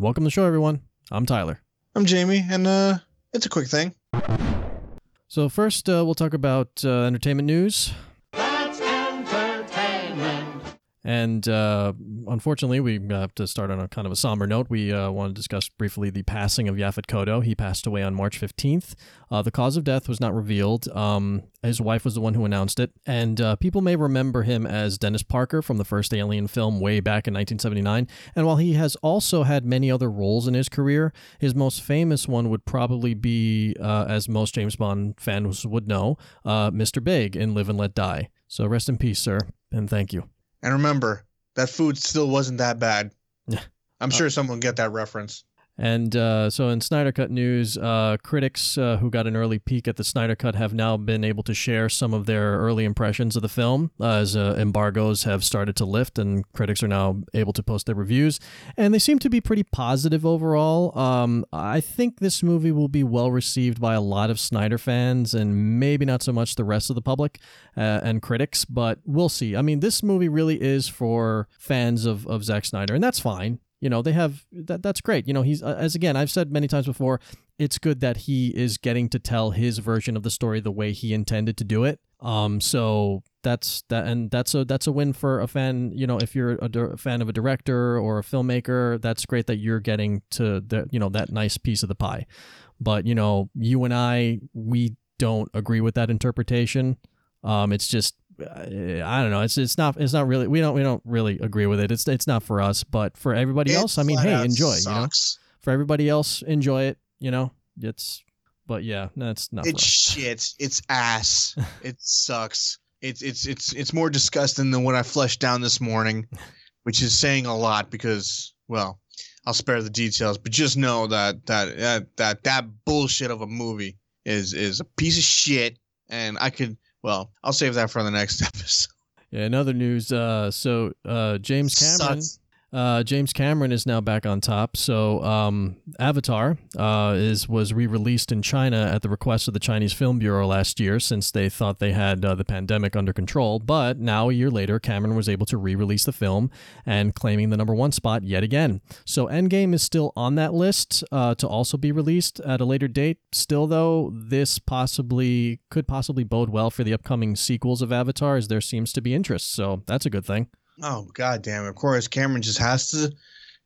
Welcome to the show, everyone. I'm Tyler. I'm Jamie, and uh, it's a quick thing. So, first, uh, we'll talk about uh, entertainment news. And uh, unfortunately, we have to start on a kind of a somber note. We uh, want to discuss briefly the passing of Yaphet Kotto. He passed away on March 15th. Uh, the cause of death was not revealed. Um, his wife was the one who announced it. And uh, people may remember him as Dennis Parker from the first Alien film way back in 1979. And while he has also had many other roles in his career, his most famous one would probably be, uh, as most James Bond fans would know, uh, Mr. Big in Live and Let Die. So rest in peace, sir, and thank you. And remember, that food still wasn't that bad. Yeah. I'm uh, sure someone will get that reference. And uh, so, in Snyder Cut news, uh, critics uh, who got an early peek at the Snyder Cut have now been able to share some of their early impressions of the film uh, as uh, embargoes have started to lift, and critics are now able to post their reviews. And they seem to be pretty positive overall. Um, I think this movie will be well received by a lot of Snyder fans, and maybe not so much the rest of the public uh, and critics, but we'll see. I mean, this movie really is for fans of, of Zack Snyder, and that's fine you know they have that that's great. You know he's as again i've said many times before it's good that he is getting to tell his version of the story the way he intended to do it. Um so that's that and that's a that's a win for a fan you know if you're a, dir- fan of a director or a filmmaker that's great that you're getting to the you know that nice piece of the pie. But you know you and i we don't agree with that interpretation. Um it's just I don't know. It's it's not it's not really we don't we don't really agree with it. It's it's not for us, but for everybody It else, I mean, hey, enjoy. You know, for everybody else, enjoy it. You know, it's but yeah, that's not. It's shit. It's ass. it sucks. It's it's it's it's more disgusting than what I flushed down this morning, which is saying a lot because well, I'll spare the details, but just know that that that that, that bullshit of a movie is is a piece of shit, and I could well, I'll save that for the next episode. Yeah. In other news, uh, so uh, James Cameron. Sucks. Uh, James Cameron is now back on top. So um, Avatar uh, is was re-released in China at the request of the Chinese Film Bureau last year, since they thought they had uh, the pandemic under control. But now a year later, Cameron was able to re-release the film and claiming the number one spot yet again. So Endgame is still on that list uh, to also be released at a later date. Still, though, this possibly could possibly bode well for the upcoming sequels of Avatar, as there seems to be interest. So that's a good thing. Oh god damn it. Of course Cameron just has to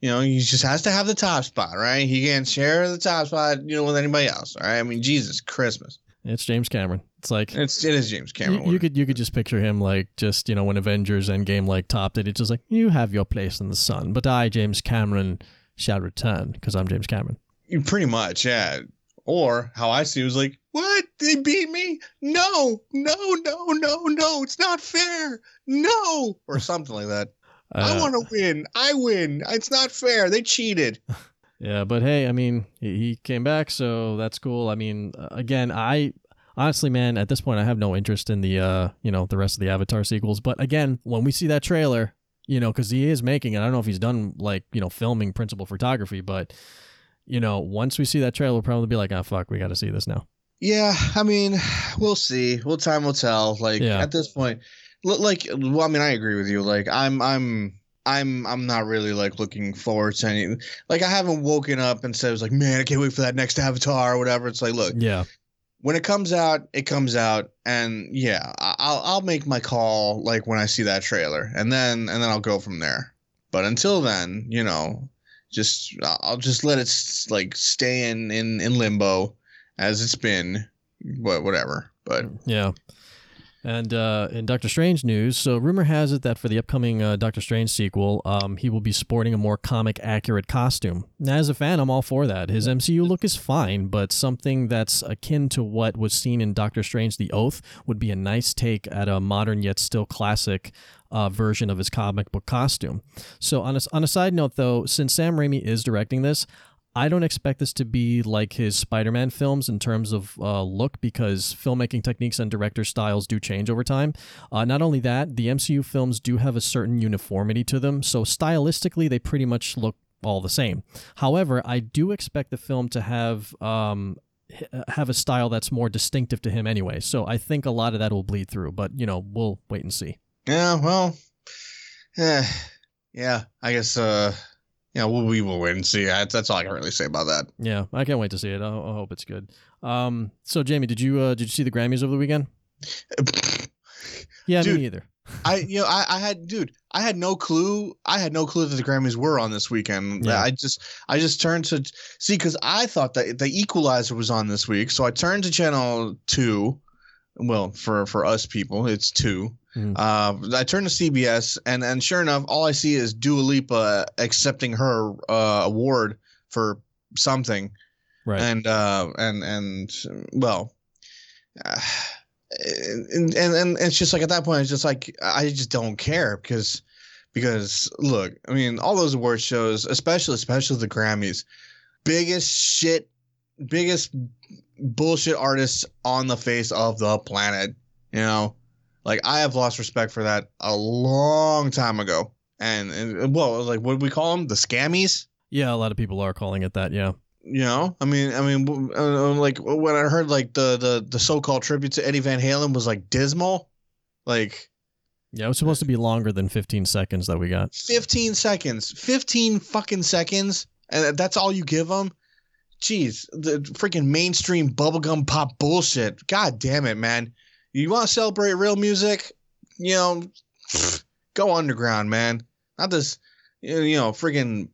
you know, he just has to have the top spot, right? He can't share the top spot, you know, with anybody else. All right. I mean, Jesus Christmas. It's James Cameron. It's like It's it is James You, Cameron. you could you could just picture him like just you know when Avengers Endgame like topped it. It's just like you have your place in the sun, but I James Cameron shall return because I'm James Cameron. You pretty much, yeah. Or how I see it was like, what? They beat me? No, no, no, no, no. It's not fair. No. Or something like that. I Uh, want to win. I win. It's not fair. They cheated. yeah, but hey, I mean he, he came back, so that's cool. I mean, uh, again, I honestly, man, at this point, I have no interest in the uh you know the rest of the Avatar sequels. But again, when we see that trailer, you know, because he is making, it, I don't know if he's done like you know filming principal photography, but you know, once we see that trailer, we'll probably be like, oh fuck, we got to see this now. Yeah, I mean, we'll see. Well, time will tell. Like Yeah. at this point, like, well, I mean, I agree with you. Like, I'm, I'm, I'm, I'm not really like looking forward to any. Like, I haven't woken up and said, "I was like, man, I can't wait for that next Avatar or whatever." It's like, look, Yeah, when it comes out, it comes out, and yeah, I'll, I'll make my call like when I see that trailer, and then, and then I'll go from there. But until then, you know, just I'll just let it like stay in in in limbo as it's been, what whatever. But Yeah. And uh, in Doctor Strange news, so rumor has it that for the upcoming uh, Doctor Strange sequel, um, he will be sporting a more comic accurate costume. Now, as a fan, I'm all for that. His MCU look is fine, but something that's akin to what was seen in Doctor Strange The Oath would be a nice take at a modern yet still classic uh, version of his comic book costume. So, on a, on a side note, though, since Sam Raimi is directing this, I don't expect this to be like his Spider-Man films in terms of uh, look because filmmaking techniques and director styles do change over time. Uh, not only that, the MCU films do have a certain uniformity to them, so stylistically they pretty much look all the same. However, I do expect the film to have um, have a style that's more distinctive to him anyway. So I think a lot of that will bleed through, but you know we'll wait and see. yeah, well, yeah, yeah. I guess uh, yeah, well, we will wait and see. That's, that's all I can really say about that. Yeah, I can't wait to see it. I, I hope it's good. Um, so Jamie, did you uh, did you see the Grammys over the weekend? Yeah, Dude. me either. I you know I, I had dude I had no clue I had no clue that the Grammys were on this weekend. Yeah. I just I just turned to see because I thought that the Equalizer was on this week, so I turned to channel two. Well, for for us people, it's two. Mhm. Uh, I turned to CBS, and and sure enough, all I see is Dua Lipa accepting her uh, award for something Right. and uh and and well uh, and, and and it's just like at that point it's just like i just don't care because because look i mean all those award shows especially especially the grammys biggest shit biggest bullshit artists on the face of the planet you know like i have lost respect for that a long time ago and, and well like what do we call them the scammies yeah, a lot of people are calling it that. Yeah. you know, I mean, I mean, uh, like when I heard like the the the so-called tribute to Eddie Van Halen was like dismal, like Yeah, it was supposed to be longer than 15 seconds that we got. 15 seconds, 15 fucking seconds, and that's all you give them. Jeez, the freaking mainstream bubblegum pop bullshit. God damn it, man. You want to celebrate real music? You know, go underground, man. Not this, you know, freaking,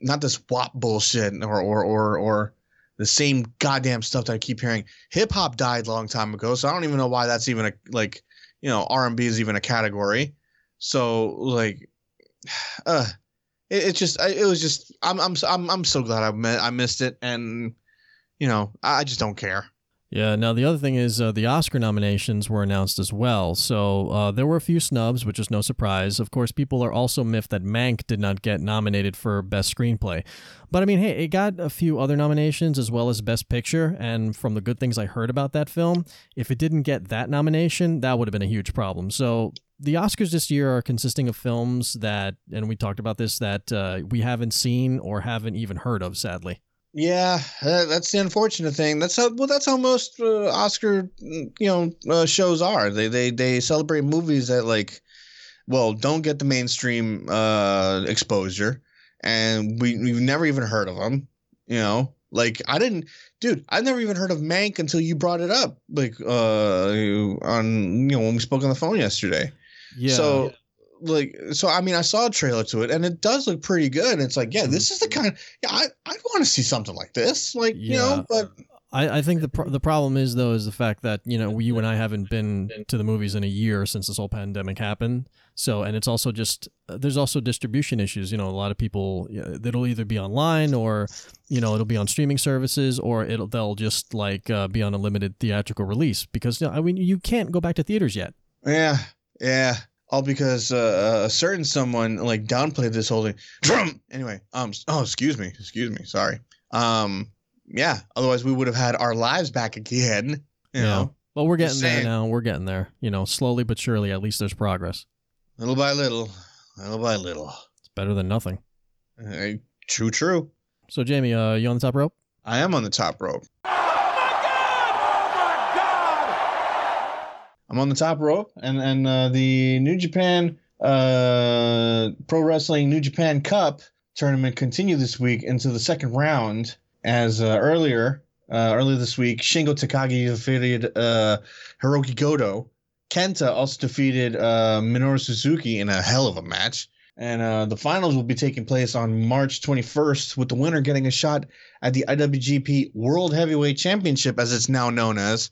not this WAP bullshit or or or or the same goddamn stuff that I keep hearing. Hip hop died a long time ago, so I don't even know why that's even a like, you know, R and B is even a category. So like, uh, it, it just it was just I'm I'm I'm I'm so glad I met, I missed it, and you know I just don't care. Yeah. Now the other thing is uh, the Oscar nominations were announced as well. So uh, there were a few snubs, which is no surprise. Of course, people are also miffed that Mank did not get nominated for Best Screenplay. But I mean, hey, it got a few other nominations as well as Best Picture. And from the good things I heard about that film, if it didn't get that nomination, that would have been a huge problem. So the Oscars this year are consisting of films that, and we talked about this, that uh, we haven't seen or haven't even heard of, sadly. Yeah, that's the unfortunate thing. That's how well that's how most uh, Oscar mm, you know uh, shows are. They they they celebrate movies that like well don't get the mainstream uh exposure and we we've never even heard of them, you know? Like I didn't dude, I never even heard of Mank until you brought it up like uh on you know when we spoke on the phone yesterday. Yeah. So like so I mean I saw a trailer to it and it does look pretty good. It's like, yeah, this is the kind yeah, I I want to see something like this. Like, you know, but I, I think the pro- the problem is though is the fact that you know you and I haven't been to the movies in a year since this whole pandemic happened. So and it's also just uh, there's also distribution issues. You know, a lot of people yeah, it'll either be online or you know it'll be on streaming services or it'll they'll just like uh, be on a limited theatrical release because you know, I mean you can't go back to theaters yet. yeah, yeah. All because uh, a certain someone like downplayed this whole thing. Drum. Anyway, um. Oh, excuse me. Excuse me. Sorry. Um. Yeah. Otherwise, we would have had our lives back again. You Yeah. know, Well, we're getting there now. We're getting there. You know, slowly but surely. At least there's progress. little by little, little by little. It's better than nothing. Uh, true. True. So Jamie, uh, you on the top rope? I am on the top rope. I'm on the top rope, and and uh, the New Japan uh, Pro Wrestling New Japan Cup tournament continued this week into the second round. As uh, earlier uh, earlier this week, Shingo Takagi defeated uh, Hiroki Goto. Kenta also defeated uh, Minoru Suzuki in a hell of a match. And the finals will be taking place on March 21st, with the winner getting a shot at the IWGP World Heavyweight Championship, as it's now known as,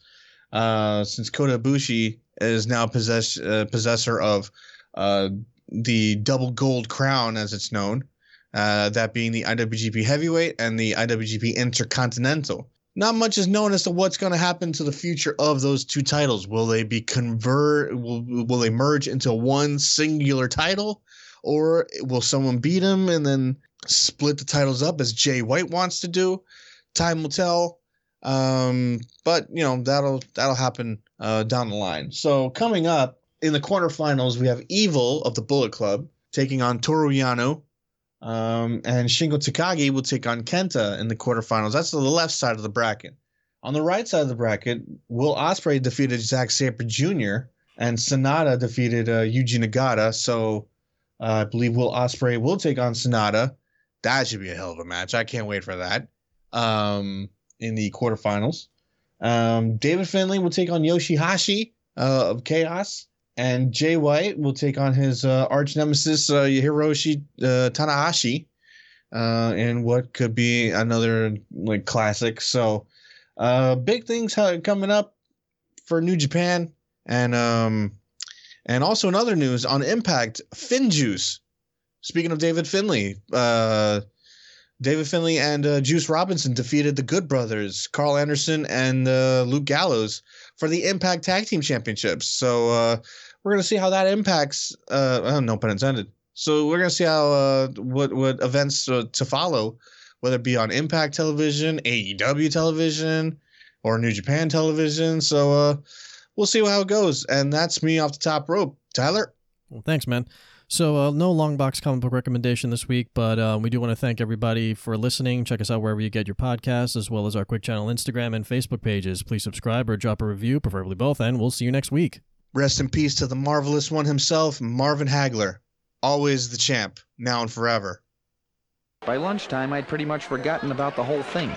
uh, since Kota Ibushi is now possess- uh, possessor of uh, the double gold crown, as it's known, uh, that being the IWGP Heavyweight and the IWGP Intercontinental. Not much is known as to what's going to happen to the future of those two titles. Will they be convert? Will, will they merge into one singular title, or will someone beat them and then split the titles up as Jay White wants to do? Time will tell. Um, but you know that'll that'll happen uh, down the line. So coming up in the quarterfinals, we have Evil of the Bullet Club taking on Toru Yano, um, and Shingo Takagi will take on Kenta in the quarterfinals. That's the left side of the bracket. On the right side of the bracket, Will Ospreay defeated Zack Sabre Jr. and Sanada defeated uh, Yuji Nagata. So uh, I believe Will Ospreay will take on Sanada, That should be a hell of a match. I can't wait for that. Um, in the quarterfinals, um, David Finlay will take on Yoshihashi uh, of Chaos, and Jay White will take on his uh, arch nemesis uh, Hiroshi uh, Tanahashi, uh, in what could be another like classic. So, uh, big things coming up for New Japan, and um, and also in other news on Impact, Finjuice. Speaking of David Finlay, uh, David Finlay and uh, Juice Robinson defeated the Good Brothers, Karl Anderson and uh, Luke Gallows, for the Impact Tag Team Championships. So uh, we're gonna see how that impacts. Uh, oh, no pun intended. So we're gonna see how uh, what what events uh, to follow, whether it be on Impact Television, AEW Television, or New Japan Television. So uh, we'll see how it goes. And that's me off the top rope, Tyler. Well, thanks, man. So, uh, no long box comic book recommendation this week, but uh, we do want to thank everybody for listening. Check us out wherever you get your podcasts, as well as our Quick Channel Instagram and Facebook pages. Please subscribe or drop a review, preferably both, and we'll see you next week. Rest in peace to the marvelous one himself, Marvin Hagler. Always the champ, now and forever. By lunchtime, I'd pretty much forgotten about the whole thing.